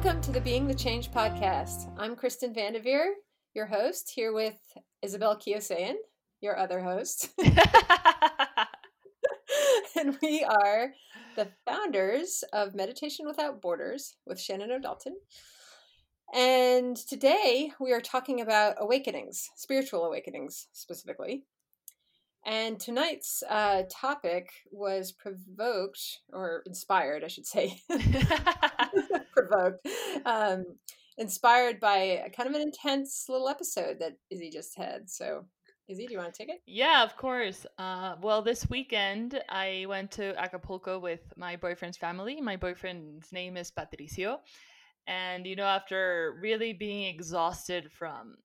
Welcome to the Being the Change podcast. I'm Kristen Vandeveer, your host, here with Isabel Kiosayan, your other host. and we are the founders of Meditation Without Borders with Shannon O'Dalton. And today we are talking about awakenings, spiritual awakenings specifically. And tonight's uh, topic was provoked or inspired, I should say, provoked, um, inspired by a kind of an intense little episode that Izzy just had. So, Izzy, do you want to take it? Yeah, of course. Uh, well, this weekend I went to Acapulco with my boyfriend's family. My boyfriend's name is Patricio. And, you know, after really being exhausted from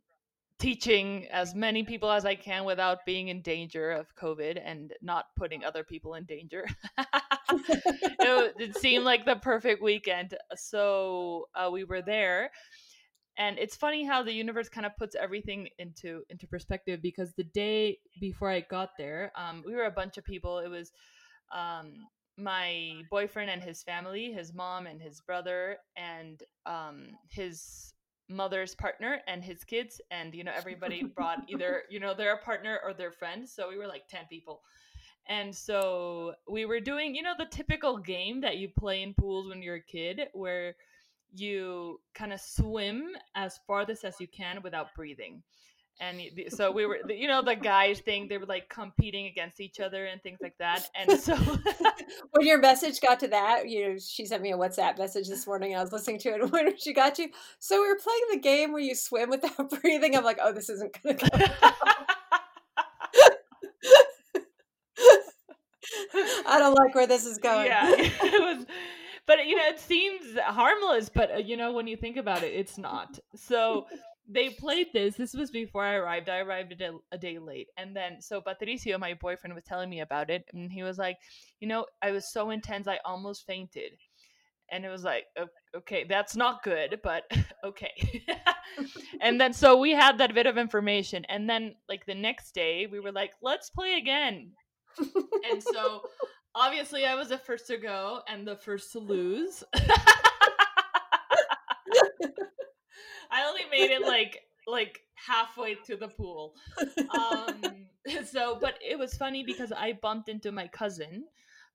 teaching as many people as I can without being in danger of COVID and not putting other people in danger. it, it, seemed like the perfect weekend. So uh, we were there. And it's funny how the universe kind of puts everything into into perspective because the day before I got there, um, we were a bunch of people. It was um, my boyfriend and his family, his mom and his brother, and um, his mother's partner and his kids and you know everybody brought either you know their partner or their friend so we were like 10 people. And so we were doing you know the typical game that you play in pools when you're a kid where you kind of swim as farthest as you can without breathing and so we were you know the guys thing they were like competing against each other and things like that and so when your message got to that you know she sent me a whatsapp message this morning i was listening to it and when she got you so we were playing the game where you swim without breathing i'm like oh this isn't gonna go i don't like where this is going. Yeah it was but you know it seems harmless but uh, you know when you think about it it's not. So they played this. This was before I arrived. I arrived a day, a day late. And then, so Patricio, my boyfriend, was telling me about it. And he was like, you know, I was so intense, I almost fainted. And it was like, okay, that's not good, but okay. and then, so we had that bit of information. And then, like, the next day, we were like, let's play again. and so, obviously, I was the first to go and the first to lose. I only made it like like halfway to the pool. Um, so, but it was funny because I bumped into my cousin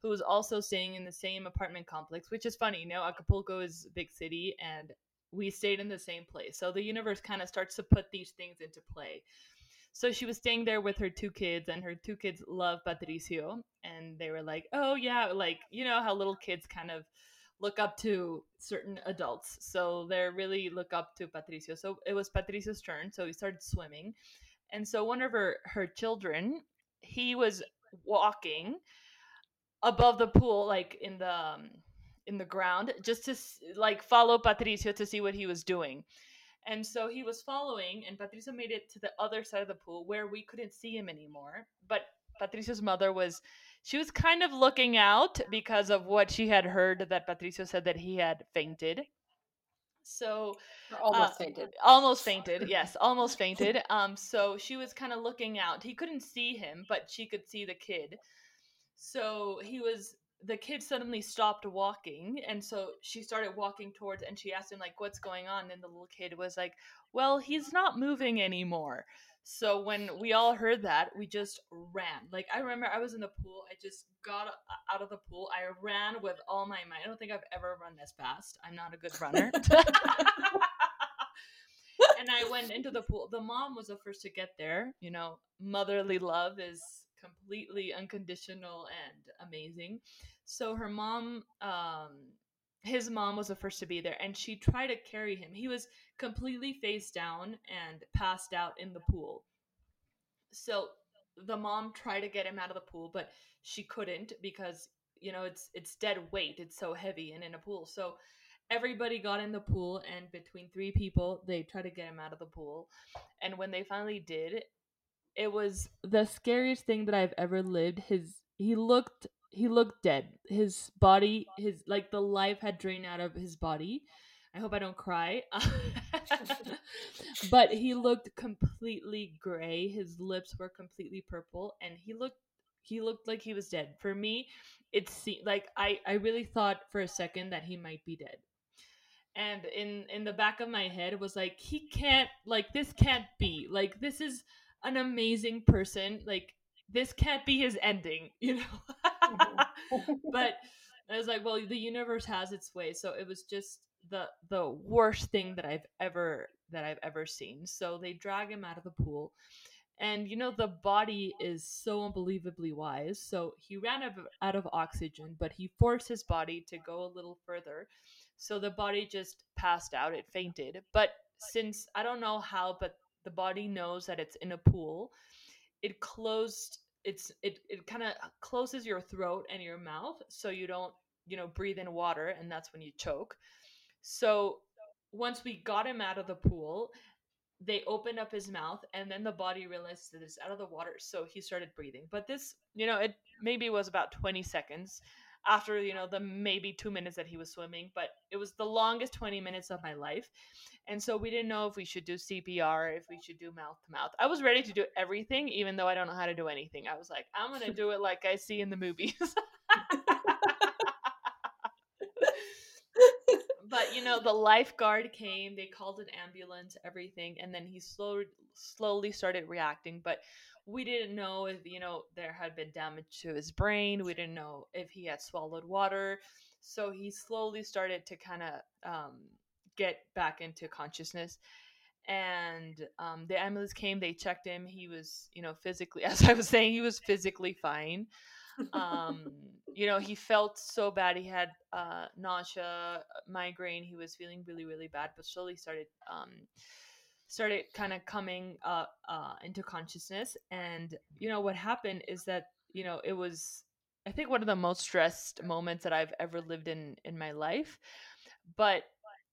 who was also staying in the same apartment complex, which is funny. You know, Acapulco is a big city and we stayed in the same place. So the universe kind of starts to put these things into play. So she was staying there with her two kids, and her two kids love Patricio. And they were like, oh, yeah, like, you know how little kids kind of look up to certain adults. So they really look up to Patricio. So it was Patricio's turn. So he started swimming. And so one of her, her children, he was walking above the pool, like in the um, in the ground, just to like follow Patricio to see what he was doing. And so he was following, and Patricio made it to the other side of the pool where we couldn't see him anymore. But Patricio's mother was she was kind of looking out because of what she had heard that Patricio said that he had fainted. So almost uh, fainted. Almost fainted. Yes, almost fainted. Um so she was kind of looking out. He couldn't see him, but she could see the kid. So he was the kid suddenly stopped walking and so she started walking towards and she asked him like what's going on and the little kid was like well he's not moving anymore so when we all heard that, we just ran. Like I remember I was in the pool. I just got out of the pool. I ran with all my might. I don't think I've ever run this fast. I'm not a good runner. and I went into the pool. The mom was the first to get there. You know, motherly love is completely unconditional and amazing. So her mom um his mom was the first to be there and she tried to carry him. He was completely face down and passed out in the pool. So the mom tried to get him out of the pool, but she couldn't because you know it's it's dead weight. It's so heavy and in a pool. So everybody got in the pool and between three people they tried to get him out of the pool. And when they finally did, it was the scariest thing that I've ever lived. His he looked he looked dead. His body, his like the life had drained out of his body. I hope I don't cry. but he looked completely gray. His lips were completely purple, and he looked he looked like he was dead. For me, it seemed like I I really thought for a second that he might be dead. and in in the back of my head was like he can't like this can't be like this is an amazing person like this can't be his ending you know? Mm-hmm. but i was like well the universe has its way. So it was just the the worst thing that i've ever that i've ever seen. So they drag him out of the pool. And you know the body is so unbelievably wise. So he ran out of, out of oxygen but he forced his body to go a little further. So the body just passed out, it fainted. But since I don't know how, but the body knows that it's in a pool, it closed it's it, it kind of uh, closes your throat and your mouth so you don't you know breathe in water and that's when you choke. So once we got him out of the pool they opened up his mouth and then the body realized that it's out of the water so he started breathing. But this you know it maybe was about 20 seconds after you know the maybe two minutes that he was swimming but it was the longest 20 minutes of my life. And so we didn't know if we should do cpr if we should do mouth to mouth. I was ready to do everything even though i don't know how to do anything. I was like i'm gonna do it like i see in the movies. But you know the lifeguard came they called an ambulance everything and then he slowly slowly started reacting. But we didn't know if you know there had been damage to his brain we didn't know if he had swallowed water. So he slowly started to kind of um, get back into consciousness. And um, the ambulance came they checked him he was you know physically as i was saying he was physically fine. Um, you know he felt so bad he had uh, nausea migraine he was feeling really really bad but slowly started um, started kind of coming uh, uh, into consciousness. And, you know, what happened is that, you know, it was, I think, one of the most stressed moments that I've ever lived in in my life. But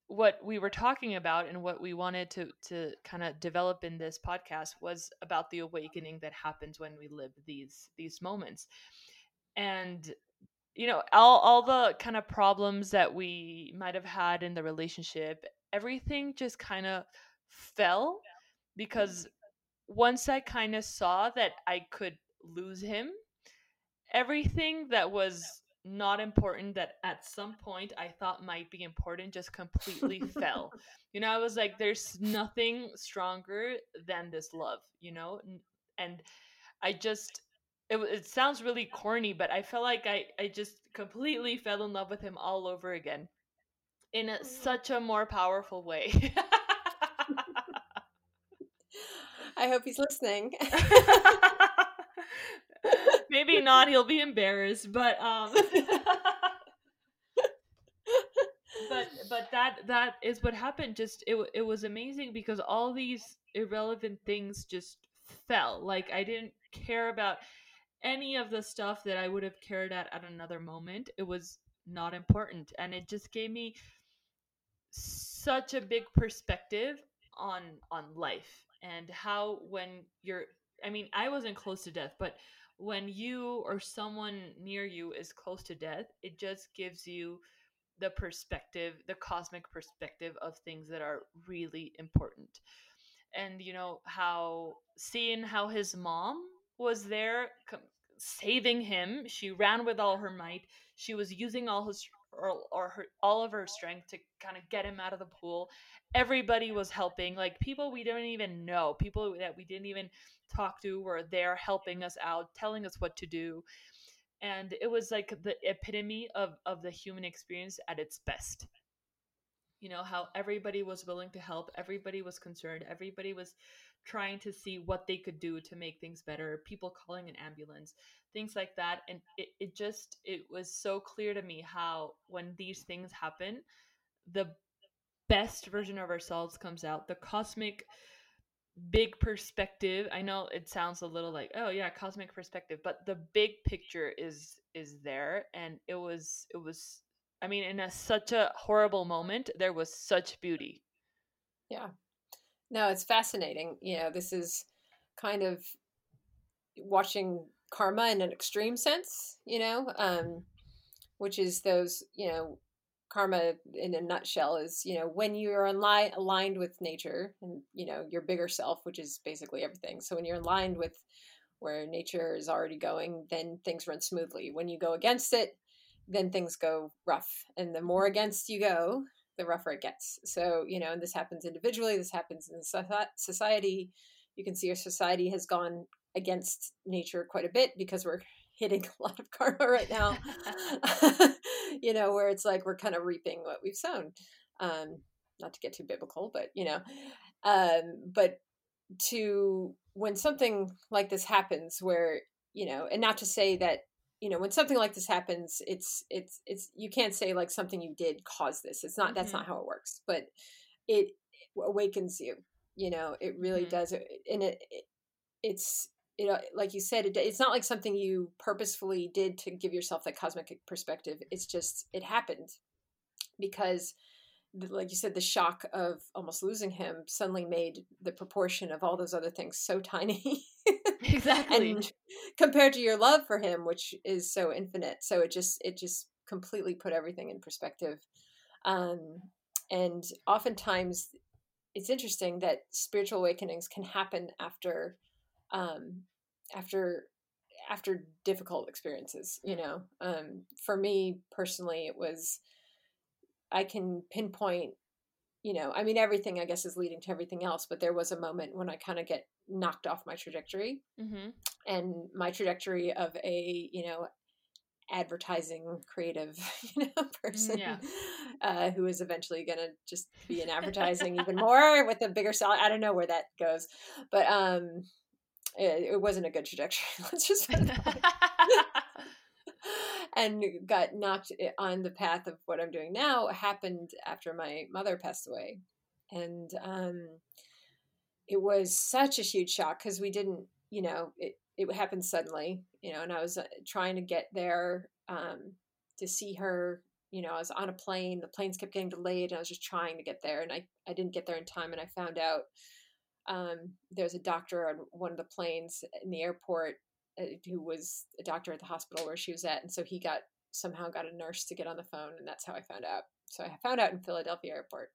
what we were talking about and what we wanted to to kind of develop in this podcast was about the awakening that happens when we live these these moments and you know all all the kind of problems that we might have had in the relationship everything just kind of fell because once I kind of saw that I could lose him, everything that was not important that at some point I thought might be important just completely fell. You know, I was like, there's nothing stronger than this love, you know? And I just, it, it sounds really corny, but I felt like I, I just completely fell in love with him all over again in a, mm-hmm. such a more powerful way. I hope he's listening. Maybe not. He'll be embarrassed, but um but but that that is what happened just it it was amazing because all these irrelevant things just fell. Like I didn't care about any of the stuff that I would have cared at at another moment. It was not important and it just gave me such a big perspective on on life and how when you're I mean, I wasn't close to death, but when you or someone near you is close to death, it just gives you the perspective, the cosmic perspective of things that are really important. And you know, how seeing how his mom was there saving him, she ran with all her might. She was using all his or, or her, all of her strength to kind of get him out of the pool. Everybody was helping like people we didn't even know people that we didn't even talk to were there helping us out telling us what to do. And it was like the epitome of of the human experience at its best. You know how everybody was willing to help everybody was concerned everybody was trying to see what they could do to make things better people calling an ambulance things like that and it, it just it was so clear to me how when these things happen the best version of ourselves comes out. The cosmic big perspective i know it sounds a little like oh yeah cosmic perspective but the big picture is is there and it was it was i mean in a, such a horrible moment there was such beauty. Yeah. No it's fascinating you know this is kind of watching karma in an extreme sense you know um which is those you know karma in a nutshell is you know when you're aligned aligned with nature and you know your bigger self which is basically everything so when you're aligned with where nature is already going then things run smoothly when you go against it then things go rough and the more against you go the rougher it gets. So, you know, and this happens individually, this happens in society. You can see our society has gone against nature quite a bit because we're hitting a lot of karma right now. you know, where it's like we're kind of reaping what we've sown. Um, not to get too biblical, but you know, um, but to when something like this happens, where you know, and not to say that you know when something like this happens it's it's it's you can't say like something you did caused this it's not mm-hmm. that's not how it works but it awakens you you know it really mm-hmm. does and it, it it's you know like you said it, it's not like something you purposefully did to give yourself that cosmic perspective. It's just it happened because like you said the shock of almost losing him suddenly made the proportion of all those other things so tiny exactly. and compared to your love for him which is so infinite. So it just it just completely put everything in perspective. Um and oftentimes it's interesting that spiritual awakenings can happen after um after after difficult experiences you know um for me personally it was i can pinpoint you know i mean everything i guess is leading to everything else but there was a moment when i kind of get knocked off my trajectory mm-hmm. and my trajectory of a you know advertising creative you know person yeah. uh, who is eventually going to just be in advertising even more with a bigger salary i don't know where that goes but um it, it wasn't a good trajectory let's just and got knocked on the path of what i'm doing now happened after my mother passed away and um it was such a huge shock because we didn't, you know, it, it happened suddenly, you know, and I was uh, trying to get there um, to see her. You know, I was on a plane. The planes kept getting delayed, and I was just trying to get there, and I, I didn't get there in time. And I found out um, there's a doctor on one of the planes in the airport uh, who was a doctor at the hospital where she was at, and so he got somehow got a nurse to get on the phone, and that's how I found out. So I found out in Philadelphia airport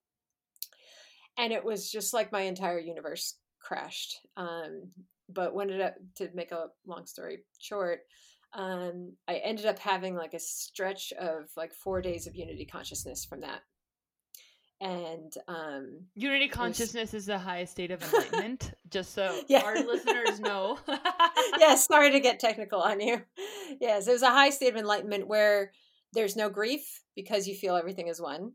and it was just like my entire universe crashed. Um, but when it up to make a long story short, um, I ended up having like a stretch of like four days of unity consciousness from that. And um, unity consciousness is the highest state of enlightenment, just so yeah. our listeners know. yes, sorry to get technical on you. Yes, it was a high state of enlightenment where there's no grief because you feel everything is one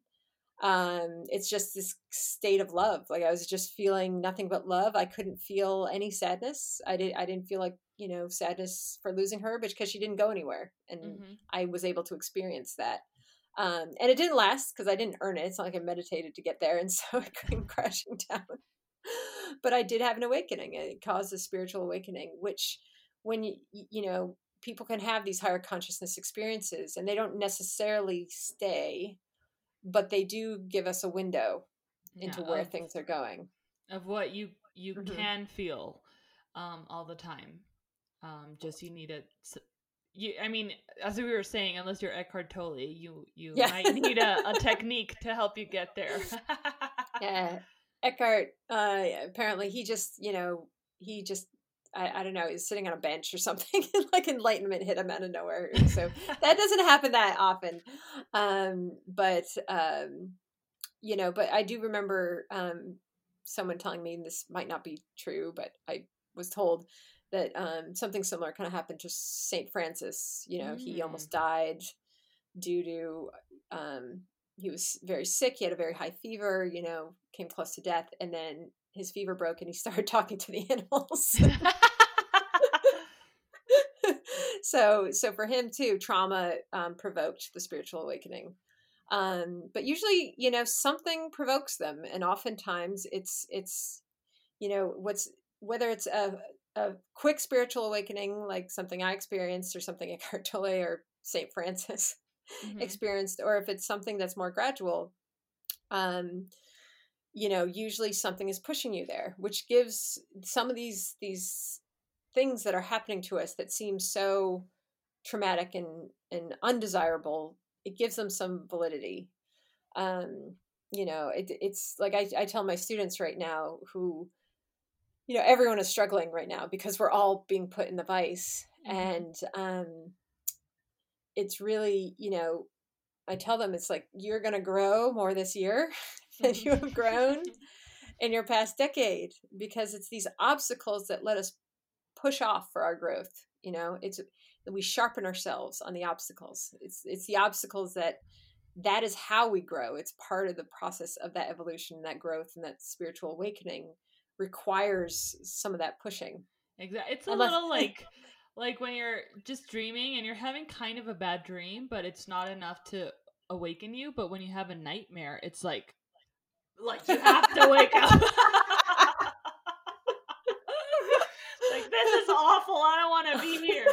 um it's just this state of love like i was just feeling nothing but love i couldn't feel any sadness i did i didn't feel like you know sadness for losing her but because she didn't go anywhere and mm-hmm. i was able to experience that um and it didn't last because i didn't earn it. It's not like i meditated to get there and so it came crashing down. But i did have an awakening it caused a spiritual awakening which when you you know people can have these higher consciousness experiences and they don't necessarily stay but they do give us a window into where of, things are going. of what you you mm-hmm. can feel um, all the time. Um, just you need it you i mean as we were saying unless you're eckhart tolle you you yeah. might need a, a technique to help you get there yeah eckhart uh, apparently he just you know he just I, I don't know, he's sitting on a bench or something, and like enlightenment hit him out of nowhere. So that doesn't happen that often. Um, but um, you know, but I do remember um, someone telling me this might not be true, but I was told that um, something similar kind of happened to Saint Francis. You know, mm. he almost died due to um, he was very sick. He had a very high fever. You know, came close to death, and then his fever broke and he started talking to the animals. so so for him too, trauma um, provoked the spiritual awakening. Um, but usually, you know, something provokes them, and oftentimes it's it's you know what's whether it's a a quick spiritual awakening like something I experienced or something Eckhart Tolle or Saint Francis mm-hmm. experienced, or if it's something that's more gradual. Um, you know usually something is pushing you there which gives some of these these things that are happening to us that seem so traumatic and and undesirable it gives them some validity um you know it, it's like I, I tell my students right now who you know everyone is struggling right now because we're all being put in the vice mm-hmm. and um it's really you know I tell them it's like you're going to grow more this year than you have grown in your past decade because it's these obstacles that let us push off for our growth. You know, it's we sharpen ourselves on the obstacles. It's it's the obstacles that that is how we grow. It's part of the process of that evolution, that growth, and that spiritual awakening requires some of that pushing. Exactly. It's a Unless- little like like when you're just dreaming and you're having kind of a bad dream, but it's not enough to awaken you. But when you have a nightmare, it's like like you have to wake up. like this is awful. I don't want to be here.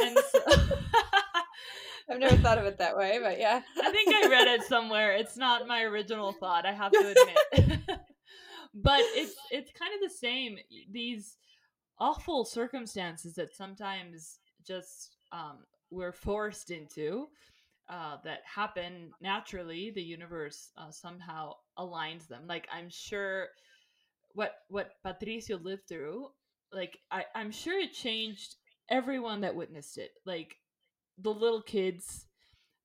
And so I've never thought of it that way, but yeah. I think I read it somewhere. It's not my original thought, I have to admit. But it's it's kind of the same. These awful circumstances that sometimes just um, we're forced into uh, that happen naturally. The universe uh, somehow aligns them. Like I'm sure what what Patricio lived through. Like I, I'm sure it changed everyone that witnessed it. Like the little kids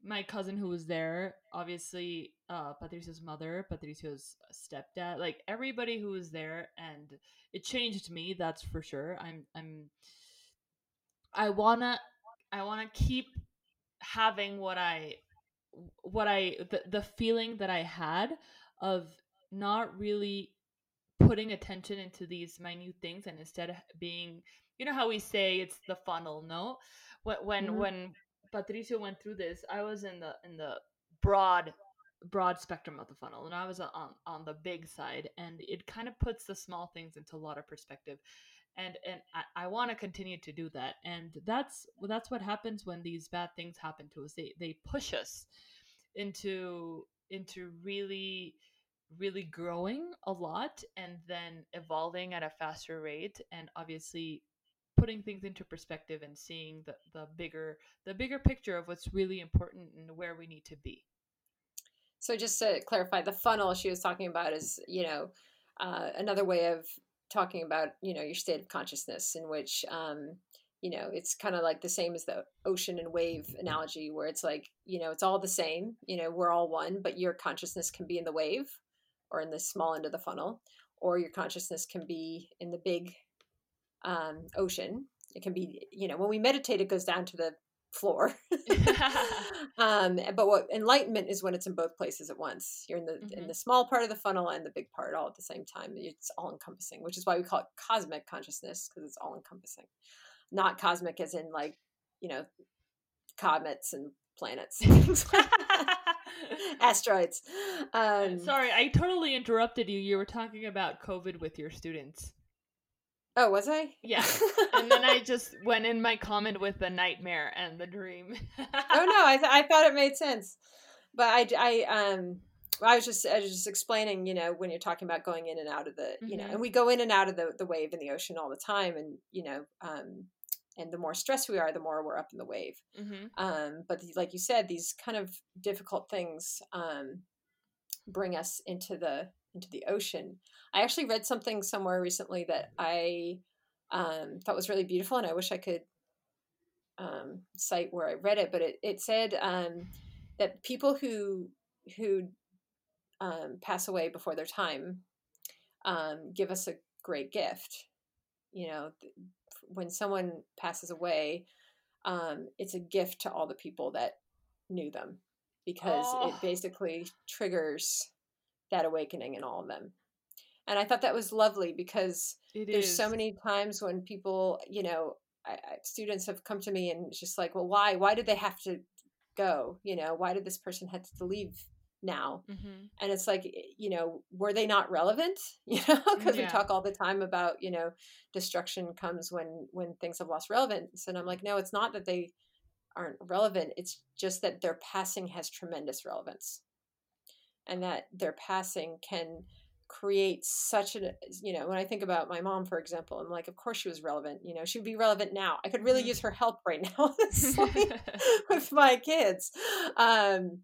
my cousin who was there, obviously uh, Patricio's mother, Patricio's stepdad, like everybody who was there, and it changed me. That's for sure. I'm I'm I wanna I wanna keep having what I what I the, the feeling that I had of not really putting attention into these minute things and instead being you know how we say it's the funnel no when when mm-hmm. when Patricio went through this, I was in the in the broad broad spectrum of the funnel and I was on on the big side and it kind of puts the small things into a lot of perspective and and I, I want to continue to do that and that's that's what happens when these bad things happen to us they they push us into into really really growing a lot and then evolving at a faster rate and obviously putting things into perspective and seeing the, the bigger the bigger picture of what's really important and where we need to be. So just to clarify the funnel she was talking about is you know uh, another way of talking about you know your state of consciousness in which um, you know it's kind of like the same as the ocean and wave analogy where it's like you know it's all the same you know we're all one but your consciousness can be in the wave or in the small end of the funnel or your consciousness can be in the big um, ocean. It can be, you know, when we meditate, it goes down to the floor. um, but what enlightenment is when it's in both places at once. You're in the mm-hmm. in the small part of the funnel and the big part all at the same time. It's all encompassing, which is why we call it cosmic consciousness because it's all encompassing. Not cosmic as in like, you know, comets and planets, asteroids. Um, Sorry, I totally interrupted you. You were talking about COVID with your students. Oh, was I? Yeah. and then I just went in my comment with the nightmare and the dream. oh no, I th- I thought it made sense, but I I um I was just I was just explaining, you know, when you're talking about going in and out of the, mm-hmm. you know, mm-hmm. and we go in and out of the the wave in the ocean all the time, and you know, um, and the more stressed we are, the more we're up in the wave. Mm-hmm. Um, but the, like you said, these kind of difficult things um, bring us into the into the ocean. I actually read something somewhere recently that I um, thought was really beautiful, and I wish I could um, cite where I read it, but it, it said um, that people who who um, pass away before their time um, give us a great gift. You know, when someone passes away, um, it's a gift to all the people that knew them because oh. it basically triggers that awakening in all of them. And I thought that was lovely because it there's is. so many times when people, you know, I, I, students have come to me and it's just like, well, why? Why did they have to go? You know, why did this person have to leave now? Mm-hmm. And it's like, you know, were they not relevant? You know, because yeah. we talk all the time about, you know, destruction comes when when things have lost relevance. And I'm like, no, it's not that they aren't relevant. It's just that their passing has tremendous relevance and that their passing can create such a you know when i think about my mom for example i'm like of course she was relevant you know she would be relevant now. I could really use her help right now with my kids. Um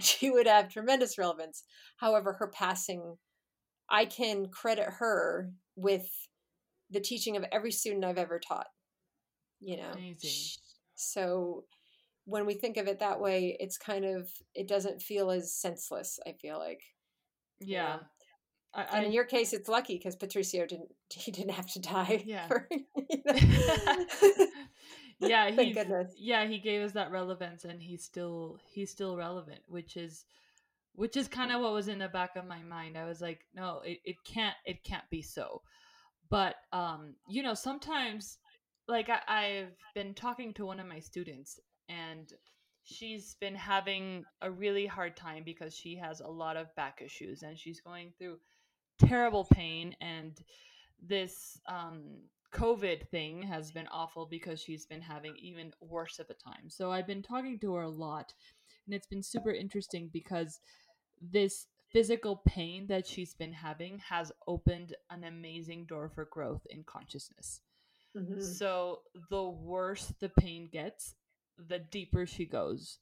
she would have tremendous relevance. However her passing i can credit her with the teaching of every student i've ever taught you know? Amazing. so when we think of it that way, it's kind of it doesn't feel as senseless. I feel like, yeah. I, and in your case, it's lucky because Patricio didn't he didn't have to die. Yeah. For, you know? yeah, Thank he goodness. yeah he gave us that relevance, and he's still he's still relevant, which is which is kind of what was in the back of my mind. I was like, no, it, it can't it can't be so. But um, you know, sometimes like I, I've been talking to one of my students, and she's been having a really hard time because she has a lot of back issues and she's going through terrible pain and this um, covid thing has been awful because she's been having even worse of a time so i've been talking to her a lot and it's been super interesting because this physical pain that she's been having has opened an amazing door for growth in consciousness Mhm. so the worse the pain gets, the deeper she goes.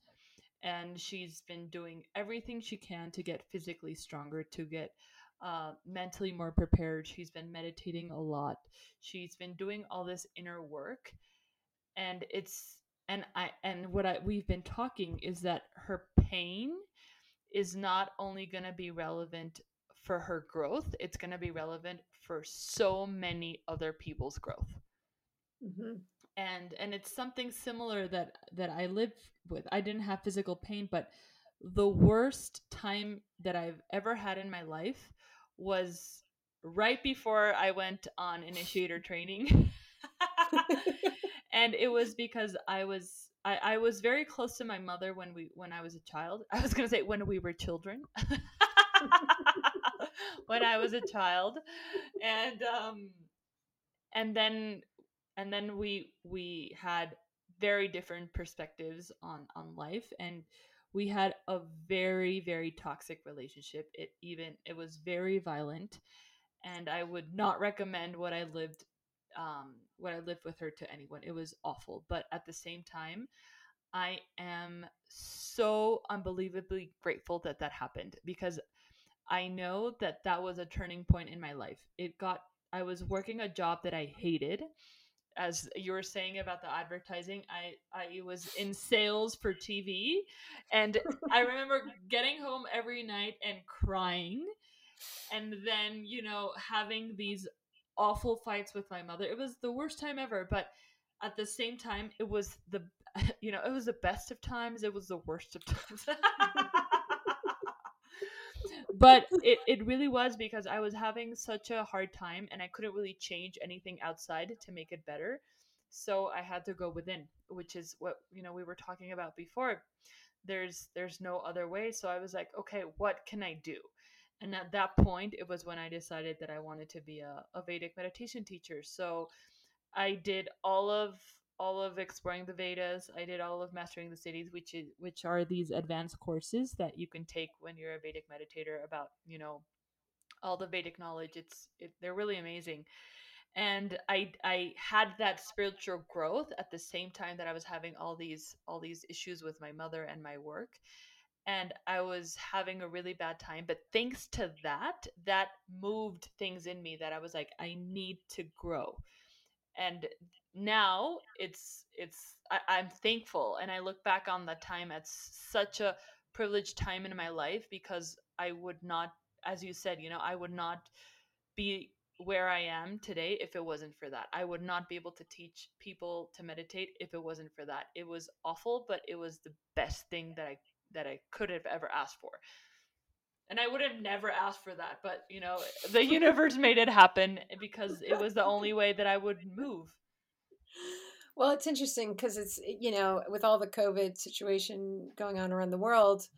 And she's been doing everything she can to get physically stronger, to get uh, mentally more prepared. She's been meditating a lot. She's been doing all this inner work, and it's and I and what I we've been talking is that her pain is not only going to be relevant for her growth; it's going to be relevant for so many other people's growth Mhm. And and it's something similar that that I live with. I didn't have physical pain, but the worst time that I've ever had in my life was right before I went on initiator training. and it was because I was I, I was very close to my mother when we when I was a child. I was gonna say when we were children. when I was a child. And um and then and then we we had very different perspectives on on life and we had a very very toxic relationship. It even it was very violent and i would not recommend what i lived um what i lived with her to anyone. It was awful but at the same time i am so unbelievably grateful that that happened because i know that that was a turning point in my life. It got i was working a job that i hated as you were saying about the advertising i i was in sales for tv and i remember getting home every night and crying and then you know having these awful fights with my mother. It was the worst time ever but at the same time it was the you know it was the best of times it was the worst of times but it, it really was because I was having such a hard time and I couldn't really change anything outside to make it better. So I had to go within, which is what you know we were talking about before. There's there's no other way. So I was like, okay, what can I do? And at that point, it was when I decided that I wanted to be a, a Vedic meditation teacher. So I did all of all of exploring the Vedas. I did all of mastering the Sidhis, which is which are these advanced courses that you can take when you're a Vedic meditator about you know all the Vedic knowledge. It's it, they're really amazing, and I I had that spiritual growth at the same time that I was having all these all these issues with my mother and my work. And I was having a really bad time. But thanks to that, that moved things in me that I was like, I need to grow and now it's it's I, i'm thankful and i look back on that time as such a privileged time in my life because i would not as you said you know i would not be where i am today if it wasn't for that. I would not be able to teach people to meditate if it wasn't for that. It was awful but it was the best thing that i that i could have ever asked for. And I would have never asked for that, but you know, the universe made it happen eh, because it was the only way that I would move. Well, it's interesting because it's you know with all the COVID situation going on around the world,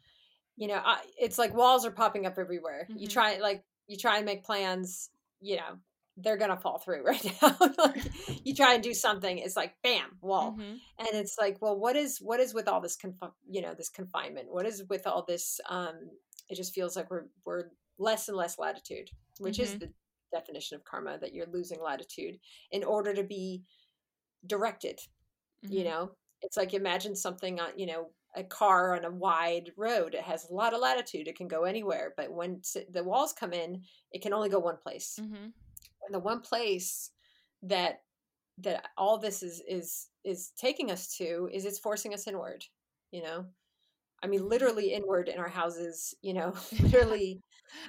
you know, I, it's like walls are popping up everywhere. You Mhm. try like you try and make plans, you know, they're gonna fall through right now. like, you try and do something, it's like bam, wall, Mhm. and it's like, well, what is what is with all this confi- you know this confinement? What is with all this? um It just feels like we're we're less and less latitude, which is Mhm. the definition of karma that you're losing latitude in order to be directed you Mhm. know? It's like imagine something on you know a car on a wide road. It has a lot of latitude. It can go anywhere. But when the walls come in it can only go one place. Mhm. and the one place that that all this is is is taking us to is it's forcing us inward you know? I mean Mhm. literally inward in our houses you know? Literally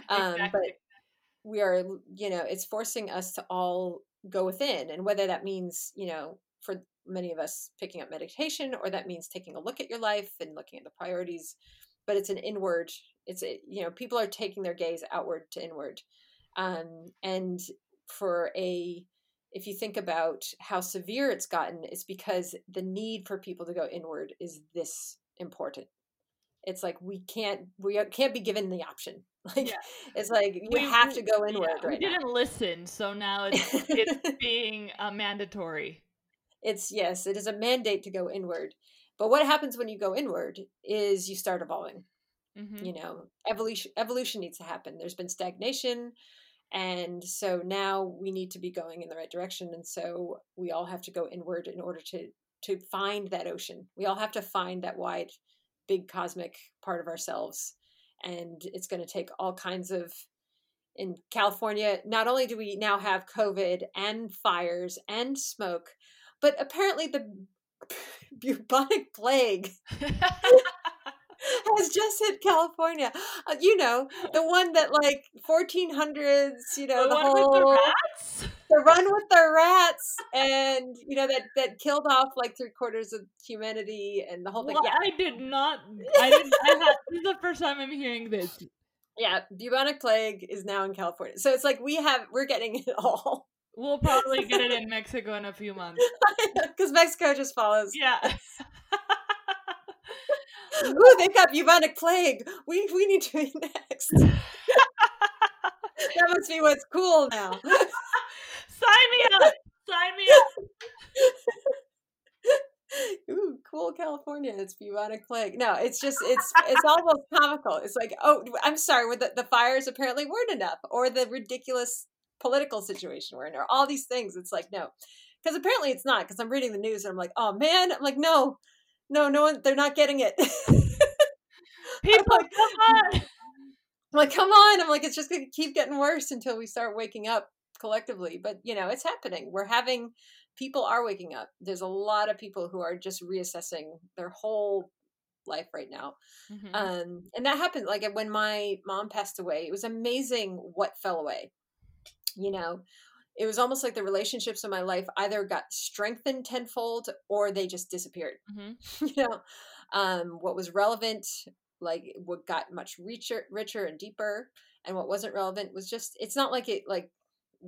um but we are you know it's forcing us to all go within and whether that means you know for many of us picking up meditation or that means taking a look at your life and looking at the priorities but it's an inward it's a, you know people are taking their gaze outward to inward. Um and for a if you think about how severe it's gotten it's because the need for people to go inward is this important. It's like we can't we can't be given the option like Yeah. it's like you We- have to go Yeah, inward we right now didn't listen, so now it's it's being uh, mandatory. it's yes it is a mandate to go inward but what happens when you go inward is you start evolving hmm you know evolution evolution needs to happen there's been stagnation and so now we need to be going in the right direction and so we all have to go inward in order to to find that ocean we all have to find that wide big cosmic part of ourselves and it's going to take all kinds of in california not only do we now have covid and fires and smoke but apparently the bubonic plague has just hit California. Uh, you know, the one that like 1400s, you know, the the, whole the rats. The run with the rats and you know that that killed off like three quarters of humanity and the whole thing. Well, Yeah. I did not. I didn't. I had, this is the first time I'm hearing this. Yeah, bubonic plague is now in California. So it's like we have we're getting it all. We'll probably get it in Mexico in a few months. Cuz Mexico just follows. Yeah. Ooh, they've got bubonic plague. We we need to be next. that must be what's cool now. Sign me up. Sign me up. Ooh, cool California. It's bubonic plague. No, it's just it's it's almost comical. It's like, oh, I'm sorry, with the, the fires apparently weren't enough, or the ridiculous political situation we're in, or all these things. It's like no, because apparently it's not. Because I'm reading the news and I'm like, oh man, I'm like, no, no, no one, they're not getting it. People, like- come on. I'm like, come on. I'm like, it's just going to keep getting worse until we start waking up collectively. But, you know, it's happening. We're having, people are waking up. There's a lot of people who are just reassessing their whole life right now. Mhm. Um, and that happened like when my mom passed away. It was amazing what fell away. You know, it was almost like the relationships in my life either got strengthened tenfold or they just disappeared. Mhm. you know, um, what was relevant, like what got much richer, richer and deeper, and what wasn't relevant was just. It's not like it like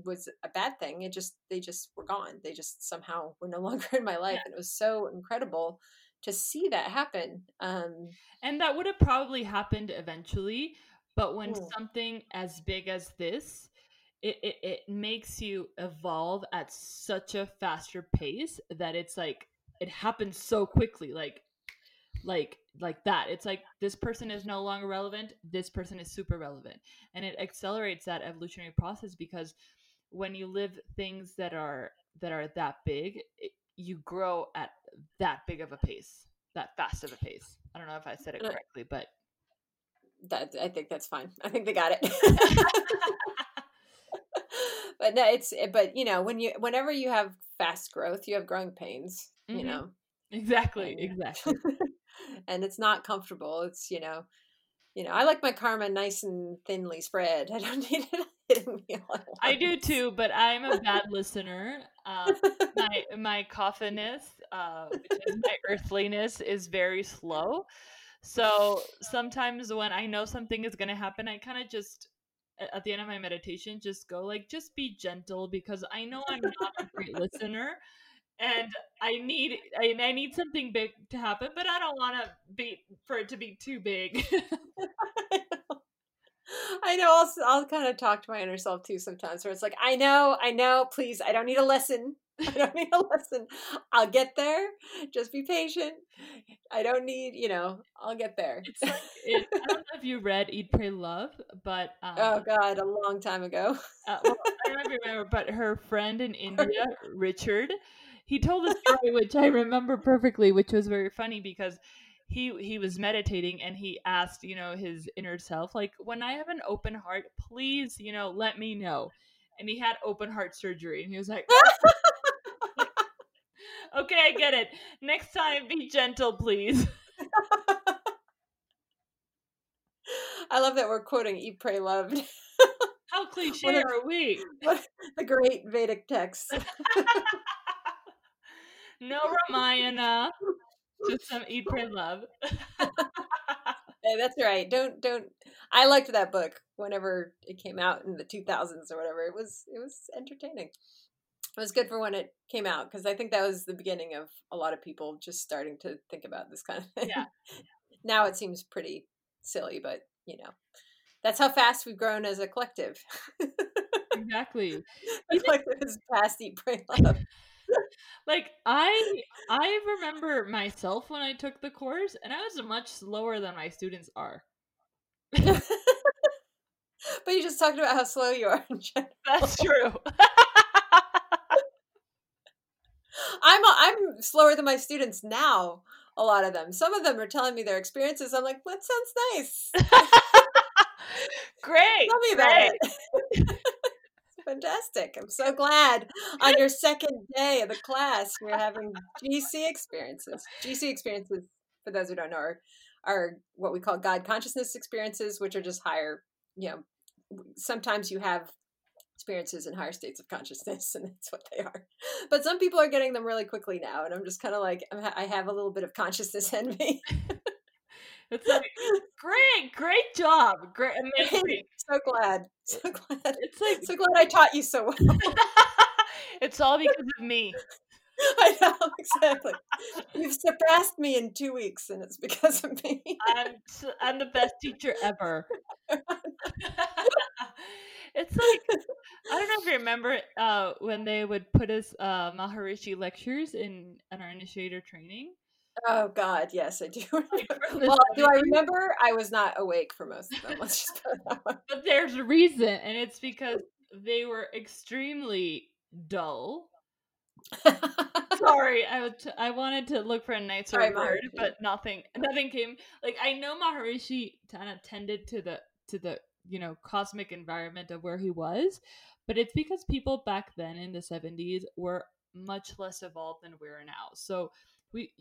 was a bad thing. It just they just were gone. They just somehow were no longer in my life, and it was so incredible to see that happen. Um, And that would have probably happened eventually, but when Mm. something as big as this, it, it, it makes you evolve at such a faster pace that it's like it happens so quickly. Like like like that it's like this person is no longer relevant this person is super relevant and it accelerates that evolutionary process because when you live things that are that are that big it, you grow at that big of a pace that fast of a pace i don't know if i said it correctly but that I think that's fine. I think they got it. but no, it's but you know when you whenever you have fast growth, you have growing pains. You Mhm. know, exactly And- exactly and it's not comfortable. It's you know, you know, I like my karma nice and thinly spread. I don't need it hitting me all at i do too but i'm a bad listener uh, my my coffiness, uh, my earthliness, is very slow. So sometimes when I know something is gonna happen, I kind of just at the end of my meditation just go like, just be gentle because I know I'm not a great listener, and I need I, I need something big to happen, but I don't want to be for it to be too big. I know. I'll I'll kind of talk to my inner self too sometimes, where it's like, I know, I know. Please, I don't need a lesson. I don't need a lesson. I'll get there. Just be patient. I don't need, you know. I'll get there. it's like it, I don't know if you read Eat, Pray, Love, but um, Oh God, a long time ago. uh, well, I don't know if you remember, but her friend in India, Richard, he told a story which I remember perfectly, which was very funny because he he was meditating and he asked, you know, his inner self, like, when I have an open heart, please, you know, let me know. And he had open heart surgery, and he was like, okay, I get it. Next time, be gentle, please. I love that we're quoting Eat, Pray, Love. How cliche are we? What's the great Vedic text. no Ramayana, just some Eat, Pray, Love. hey, that's right. Don't don't. I liked that book whenever it came out in the 2000s or whatever. It was it was entertaining. It was good for when it came out because I think that was the beginning of a lot of people just starting to think about this kind of thing. Yeah. now it seems pretty silly, but you know, that's how fast we've grown as a collective. exactly. collective is past eat, pray, love. Like I I remember myself when I took the course and I was much slower than my students are. but you just talked about how slow you are in general. That's true. I'm I'm slower than my students now. A lot of them. Some of them are telling me their experiences. I'm like, that sounds nice. great. Tell me about it. Fantastic. I'm so glad on your second day of the class you're having GC experiences. GC experiences, for those who don't know, are, are what we call God consciousness experiences, which are just higher, you know, sometimes you have experiences in higher states of consciousness and that's what they are but some people are getting them really quickly now and i'm just kind of like i have a little bit of consciousness in me it's like great great job great amazing so glad so glad it's like so glad i taught you so well it's all because of me I know exactly. You've surpassed me in two weeks, and it's because of me. I'm I'm the best teacher ever. it's like I don't know if you remember uh, when they would put us uh, Maharishi lectures in in our initiator training. Oh God, yes, I do. well, do I remember? I was not awake for most of them. Let's just put that one. But there's a reason, and it's because they were extremely dull. Sorry, I would t- I wanted to look for a nicer Sorry, word, Maharishi. but nothing nothing came. Like I know Maharishi kind of tended to the to the you know cosmic environment of where he was but it's because people back then in the 70s were much less evolved than we're now so we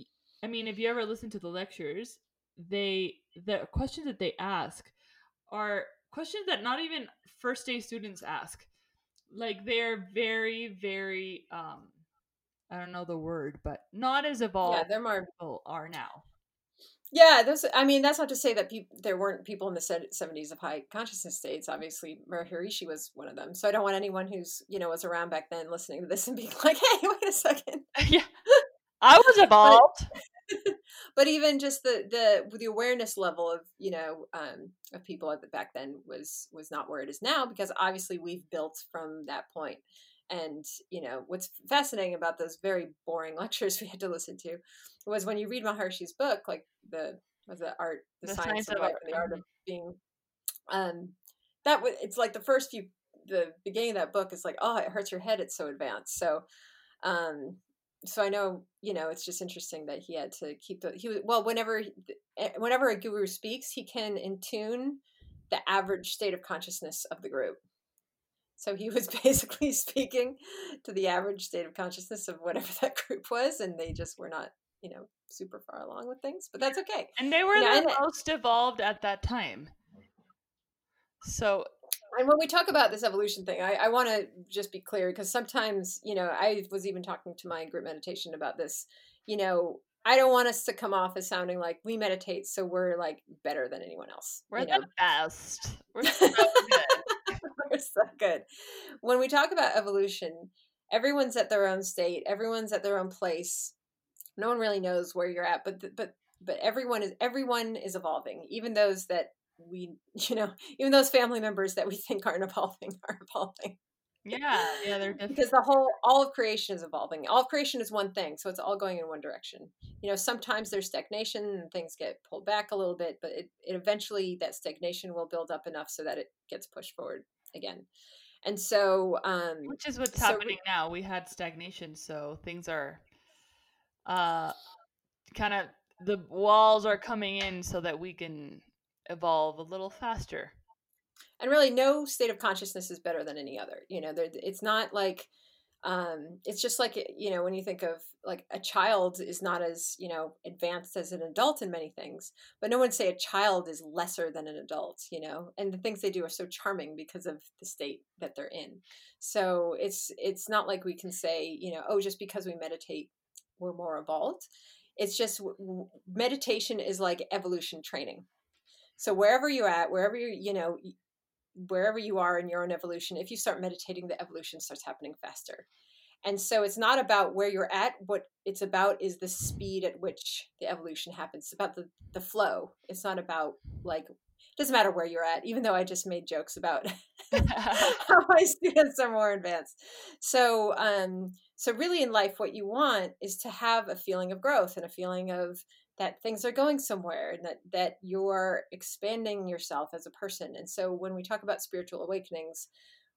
i mean if you ever listen to the lectures they the questions that they ask are questions that not even first day students ask like they're very very um i don't know the word but not as evolved yeah they're more people are now yeah, those. I mean, that's not to say that people there weren't people in the seventies of high consciousness states. Obviously, Maharishi was one of them. So I don't want anyone who's you know was around back then listening to this and being like, "Hey, wait a second. yeah, I was evolved." but, even just the the the awareness level of you know um, of people back then was was not where it is now because obviously we've built from that point and you know what's fascinating about those very boring lectures we had to listen to was when you read maharishi's book like the was the art the, the science, science, of life and the art of mm-hmm. being um that was it's like the first few the beginning of that book is like oh it hurts your head it's so advanced so um so i know you know it's just interesting that he had to keep the he was well whenever eh, whenever a guru speaks he can intune the average state of consciousness of the group so he was basically speaking to the average state of consciousness of whatever that group was, and they just were not, you know, super far along with things. But that's okay. And they were the most evolved at that time. So and when we talk about this evolution thing, I, I want to just be clear because sometimes, you know, I was even talking to my group meditation about this. You know, I don't want us to come off as sounding like we meditate, so we're like better than anyone else. We're the know? best. We're so good. we're so good. When we talk about evolution, everyone's at their own state. Everyone's at their own place. No one really knows where you're at, but but but everyone is everyone is evolving. Even those that we, you know, even those family members that we think aren't evolving are evolving. Yeah, yeah, they're different. because the whole all of creation is evolving. All of creation is one thing, so it's all going in one direction. You know, sometimes there's stagnation and things get pulled back a little bit, but it, it eventually that stagnation will build up enough so that it gets pushed forward again. And so, um, which is what's so happening we, now. We had stagnation, so things are, uh, kind of the walls are coming in so that we can evolve a little faster. And really no state of consciousness is better than any other you know it's not like um, it's just like you know when you think of like a child is not as you know advanced as an adult in many things but no one say a child is lesser than an adult you know? And the things they do are so charming because of the state that they're in. So it's it's not like we can say you know oh just because we meditate we're more evolved. It's just meditation is like evolution training so wherever you're at wherever you you know wherever you are in your own evolution, if you start meditating, the evolution starts happening faster. And so it's not about where you're at. What it's about is the speed at which the evolution happens. It's about the, the flow. It's not about like, it doesn't matter where you're at, even though I just made jokes about how my students are more advanced. So, um, so really in life, what you want is to have a feeling of growth and a feeling of that things are going somewhere and that that you're expanding yourself as a person. And so when we talk about spiritual awakenings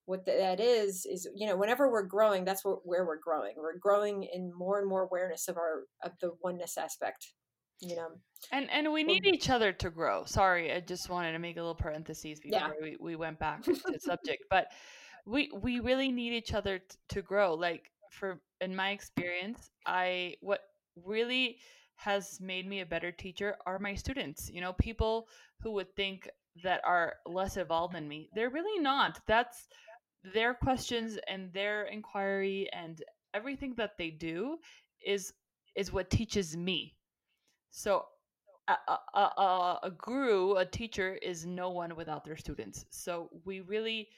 what that is is you know whenever we're growing that's where we're growing. We're growing in more and more awareness of our of the oneness aspect you know? And and we need each other to grow. Sorry i just wanted to make a little parenthesis before yeah. we, we went back to the subject but we we really need each other t- to grow. Like for in my experience i what really has made me a better teacher are my students. You know, people who would think that are less evolved than me, they're really not. That's their questions and their inquiry and everything that they do is is what teaches me. So a, a, a, a guru, a teacher, is no one without their students. So we really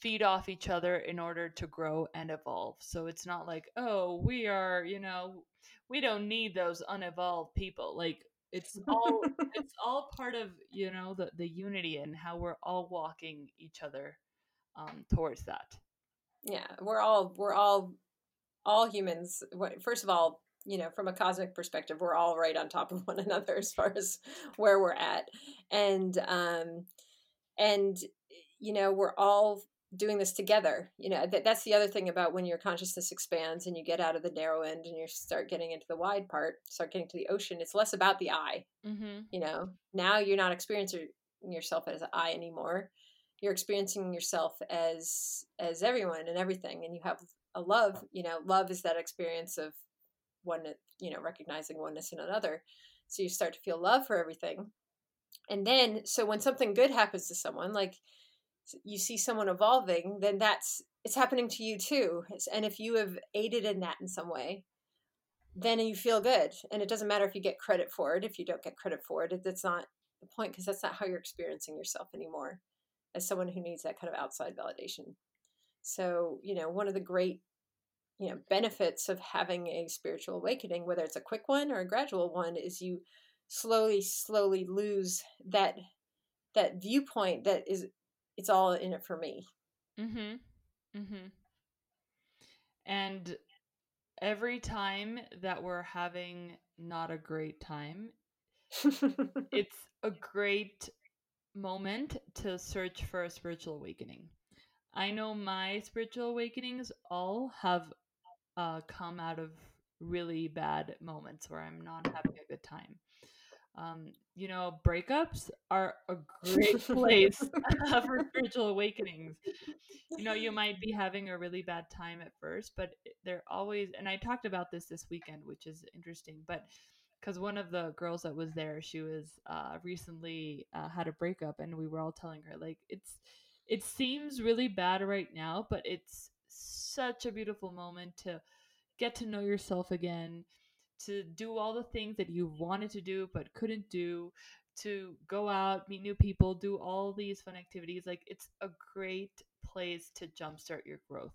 feed off each other in order to grow and evolve. So it's not like, oh, we are, you know, we don't need those unevolved people. Like it's all it's all part of you know the the unity and how we're all walking each other um, towards that. Yeah, we're all we're all all humans. First of all, you know, from a cosmic perspective, we're all right on top of one another as far as where we're at, and um, and you know, we're all doing this together you know that, that's the other thing about when your consciousness expands and you get out of the narrow end and you start getting into the wide part start getting to the ocean it's less about the i mm-hmm. you know. Now you're not experiencing yourself as i anymore. You're experiencing yourself as as everyone and everything and you have a love you know love is that experience of one you know recognizing oneness in another. So you start to feel love for everything. And then so when something good happens to someone like you see someone evolving, then that's it's happening to you too. And if you have aided in that in some way, then you feel good. And it doesn't matter if you get credit for it. If you don't get credit for it, that's not the point because that's not how you're experiencing yourself anymore as someone who needs that kind of outside validation. So, you know, one of the great, you know, benefits of having a spiritual awakening, whether it's a quick one or a gradual one, is you slowly, slowly lose that that viewpoint that is it's all in it for me. Mhm. Mhm. And every time that we're having not a great time, it's a great moment to search for a spiritual awakening. I know my spiritual awakenings all have uh, come out of really bad moments where I'm not having a good time um, you know, breakups are a great place for spiritual awakenings. You know, you might be having a really bad time at first, but they're always, and I talked about this this weekend, which is interesting, but because one of the girls that was there, she was uh, recently uh, had a breakup, and we were all telling her, like, it's, it seems really bad right now, but it's such a beautiful moment to get to know yourself again to do all the things that you wanted to do but couldn't do to go out meet new people do all these fun activities like it's a great place to jumpstart your growth.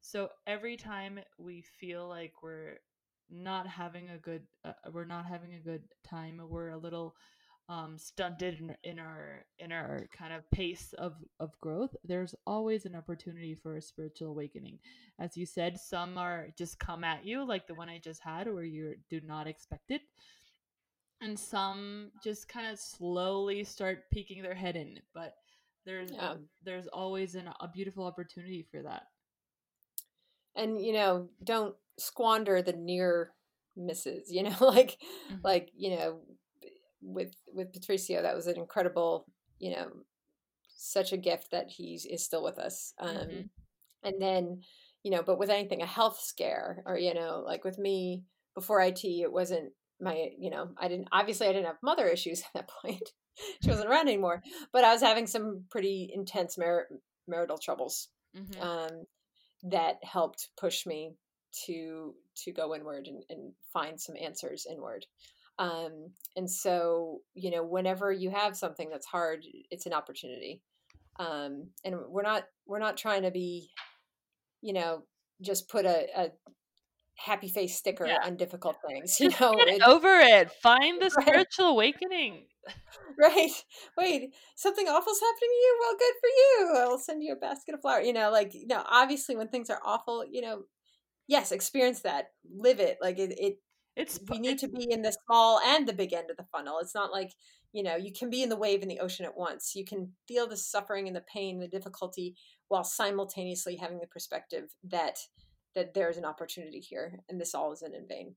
So every time we feel like we're not having a good uh, we're not having a good time we're a little um, stunted in, in our in our kind of pace of of growth there's always an opportunity for a spiritual awakening as you said some are just come at you like the one i just had where you do not expect it and some just kind of slowly start peeking their head in but there's yeah. there's always an, a beautiful opportunity for that and you know don't squander the near misses you know like mm-hmm. like you know with with Patricio, that was an incredible, you know, such a gift that he is still with us. Um, mm-hmm. And then, you know, but with anything, a health scare, or you know, like with me before IT, it wasn't my, you know, I didn't obviously I didn't have mother issues at that point. she wasn't around anymore, but I was having some pretty intense mar- marital troubles mm-hmm. um, that helped push me to to go inward and, and find some answers inward. Um, and so, you know, whenever you have something that's hard, it's an opportunity. Um, and we're not we're not trying to be, you know, just put a, a happy face sticker yeah. on difficult things. You know, Get over it. Find the right. spiritual awakening. Right. Wait, something awful's happening to you. Well, good for you. I'll send you a basket of flowers. You know, like you know, obviously when things are awful, you know, yes, experience that, live it. Like it, it it's we need to be in the small and the big end of the funnel. It's not like you know you can be in the wave and the ocean at once. You can feel the suffering and the pain, the difficulty, while simultaneously having the perspective that that there's an opportunity here, and this all isn't in vain.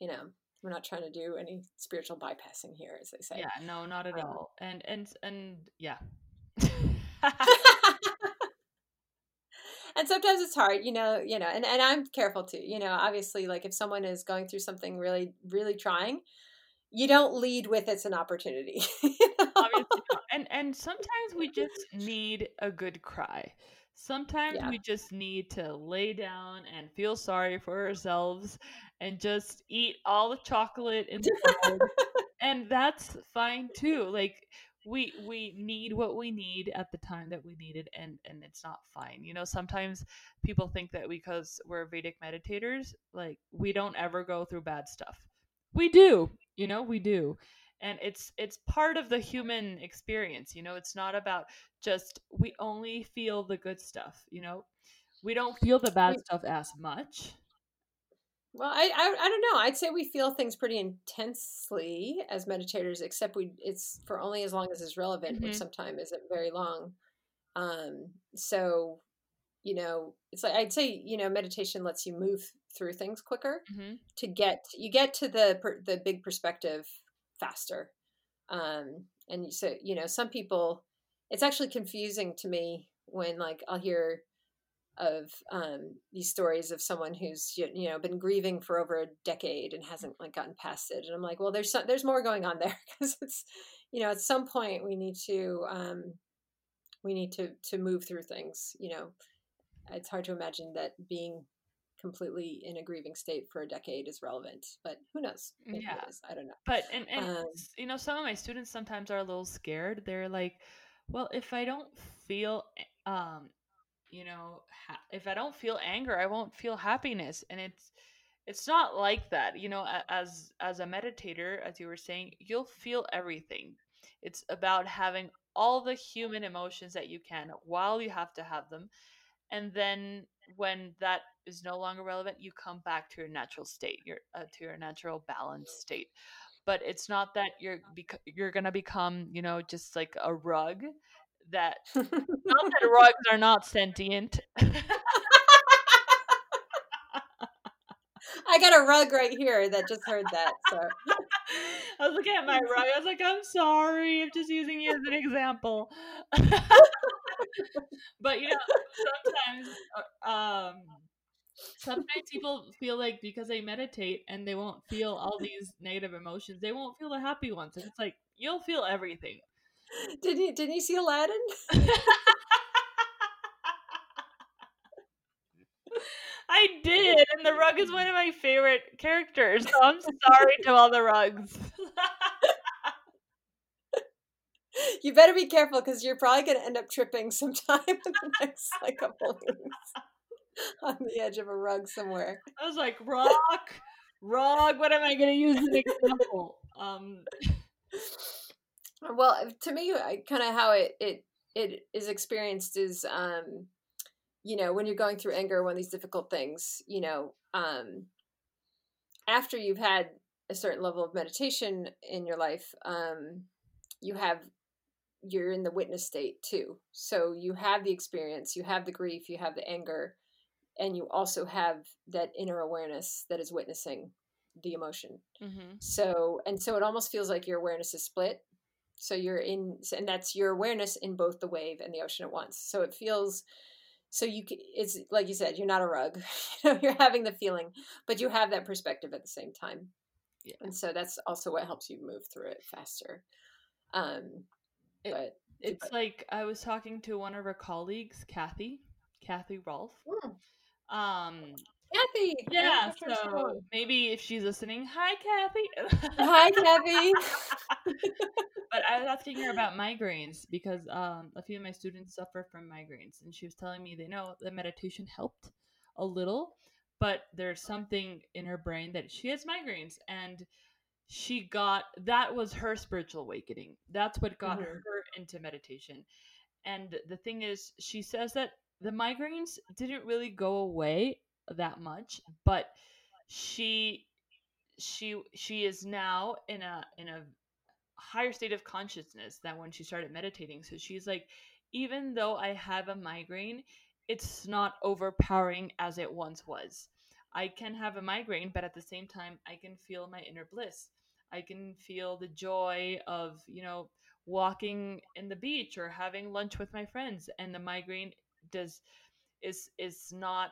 You know, we're not trying to do any spiritual bypassing here, as they say. Yeah, no, not at um, all. And and and yeah. and sometimes it's hard you know you know and, and i'm careful too you know obviously like if someone is going through something really really trying you don't lead with it's an opportunity obviously and and sometimes we just need a good cry sometimes yeah. we just need to lay down and feel sorry for ourselves and just eat all the chocolate in the world and that's fine too like we we need what we need at the time that we need it and and it's not fine you know? Sometimes people think that because we're vedic meditators like we don't ever go through bad stuff. We do you know? We do. And it's it's part of the human experience you know? It's not about just we only feel the good stuff you know? We don't feel the bad stuff as much well, I, I, I don't know. I'd say we feel things pretty intensely as meditators, except we it's for only as long as it's relevant, mm-hmm. which sometimes isn't very long. Um, so, you know, it's like I'd say, you know, meditation lets you move through things quicker mm-hmm. to get you get to the the big perspective faster. Um, and so, you know, some people, it's actually confusing to me when like I'll hear of um, these stories of someone who's you know been grieving for over a decade and hasn't like gotten past it and i'm like well there's some, there's more going on there. Because it's you know at some point we need to um, we need to to move through things you know? It's hard to imagine that being completely in a grieving state for a decade is relevant but who knows? Maybe yeah. i don't know. But and, and um, you know some of my students sometimes are a little scared. They're like well if i don't feel um you know ha- if i don't feel anger i won't feel happiness and it's it's not like that you know as as a meditator as you were saying you'll feel everything. It's about having all the human emotions that you can while you have to have them and then when that is no longer relevant you come back to your natural state your uh, to your natural balanced state. But it's not that you're bec- you're going to become you know just like a rug that not that rugs are not sentient. I got a rug right here that just heard that. So I was looking at my rug. I was like, I'm sorry. I'm just using you as an example. but you know, sometimes uh, um sometimes people feel like because they meditate and they won't feel all these negative emotions, they won't feel the happy ones. And it's like you'll feel everything. Did you didn't you see Aladdin? I did, and the rug is one of my favorite characters. So I'm sorry to all the rugs. you better be careful because you're probably going to end up tripping sometime in the next like couple weeks on the edge of a rug somewhere. I was like, rock, rug. What am I going to use as an example? Um, well, to me, kind of how it it it is experienced is, um, you know, when you're going through anger, one of these difficult things, you know, um, after you've had a certain level of meditation in your life, um, you have you're in the witness state too. So you have the experience, you have the grief, you have the anger, and you also have that inner awareness that is witnessing the emotion. Mm-hmm. So and so it almost feels like your awareness is split so you're in, and that's your awareness in both the wave and the ocean at once. So it feels so you it's like you said you're not a rug you know you're having the feeling but you have that perspective at the same time yeah. and so that's also what helps you move through it faster um it, but it's but, like i was talking to one of our colleagues kathy kathy rolfe mm. um Kathy. Yeah, so maybe if she's listening, hi Kathy. hi Kathy. I was asking her about migraines because um, a few of my students suffer from migraines, and she was telling me they know the meditation helped a little, but there's something in her brain that she has migraines, and she got that was her spiritual awakening. That's what got mm-hmm. her into meditation. And the thing is, she says that the migraines didn't really go away that much, but she she she is now in a in a higher state of consciousness than when she started meditating. So she's like, even though I have a migraine, it's not overpowering as it once was. I can have a migraine, but at the same time, I can feel my inner bliss. I can feel the joy of, you know, walking in the beach or having lunch with my friends. And the migraine does is is not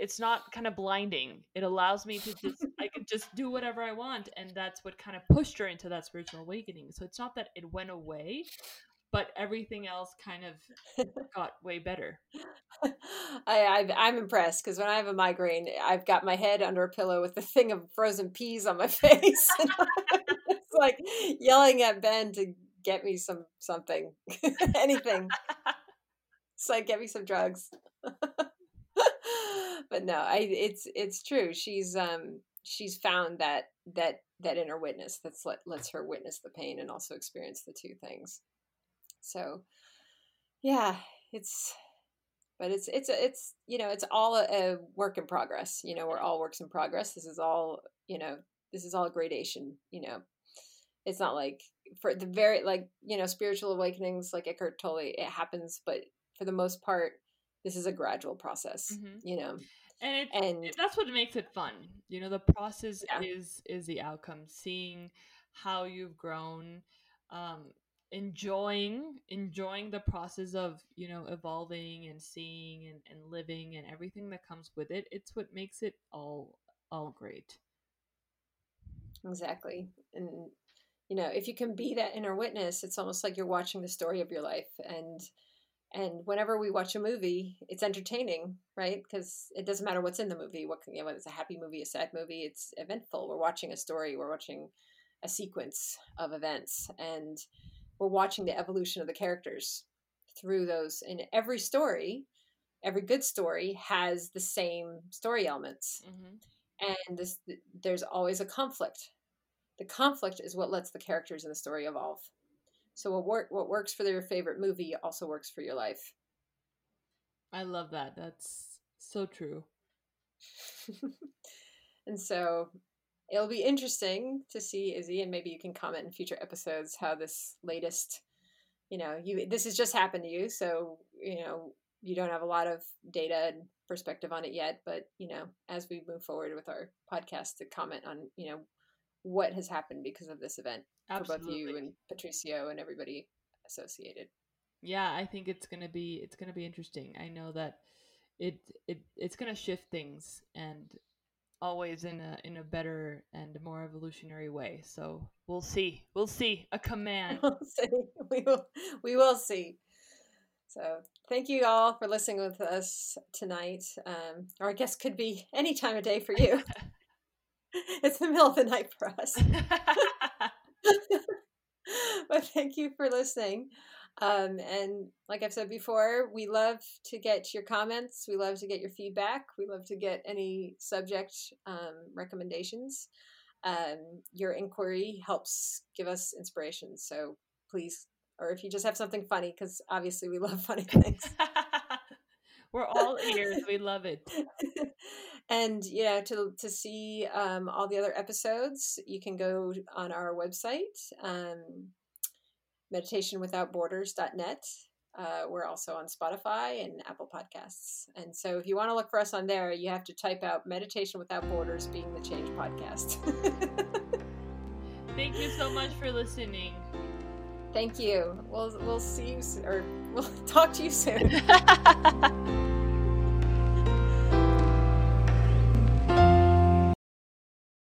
it's not kind of blinding. It allows me to just I can just do whatever I want, and that's what kind of pushed her into that spiritual awakening. So it's not that it went away, but everything else kind of got way better. I, I am I'm impressed because when I have a migraine, I've got my head under a pillow with the thing of frozen peas on my face. it's like yelling at Ben to get me some something, anything. It's like get me some drugs but no, I it's it's true. She's um she's found that that that inner witness that's let lets her witness the pain and also experience the two things. So yeah, it's but it's it's it's you know it's all a, a, work in progress you know we're all works in progress this is all you know this is all gradation you know it's not like for the very like you know spiritual awakenings like Eckhart Tolle it happens but for the most part this is a gradual process mm-hmm. you know and it's and it, that's what makes it fun. You know the process yeah. is is the outcome. Seeing how you've grown um enjoying enjoying the process of you know evolving and seeing and, and living and everything that comes with it it's what makes it all all great. Exactly. And you know if you can be that inner witness it's almost like you're watching the story of your life and and whenever we watch a movie it's entertaining right? Because it doesn't matter what's in the movie what you know whether it's a happy movie a sad movie it's eventful. We're watching a story we're watching a sequence of events and we're watching the evolution of the characters through those in every story every good story has the same story elements. Mm-hmm. and this there's always a conflict. The conflict is what lets the characters in the story evolve so what work what works for your favorite movie also works for your life. I love that. That's so true. and so it'll be interesting to see Izzy, and maybe you can comment in future episodes how this latest, you know, you this has just happened to you, so you know you don't have a lot of data and perspective on it yet. But you know, as we move forward with our podcast, to comment on you know what has happened because of this event Absolutely. for both you and Patricio and everybody associated. Yeah, I think it's gonna be it's gonna be interesting. I know that it it it's gonna shift things and always in a in a better and more evolutionary way. So we'll see. We'll see. A command. We'll see. We will we will see. So thank you all for listening with us tonight. Um, or I guess could be any time of day for you. it's the middle of the night for us. but thank you for listening. Um, and like I've said before, we love to get your comments. We love to get your feedback. We love to get any subject um, recommendations. Um, your inquiry helps give us inspiration. So please, or if you just have something funny, because obviously we love funny things. We're all ears. We love it. And yeah, to to see um, all the other episodes, you can go on our website, um, meditationwithoutborders.net. Uh, we're also on Spotify and Apple Podcasts. And so if you want to look for us on there, you have to type out Meditation Without Borders being the change podcast. Thank you so much for listening. Thank you. We'll we'll see you or We'll talk to you soon.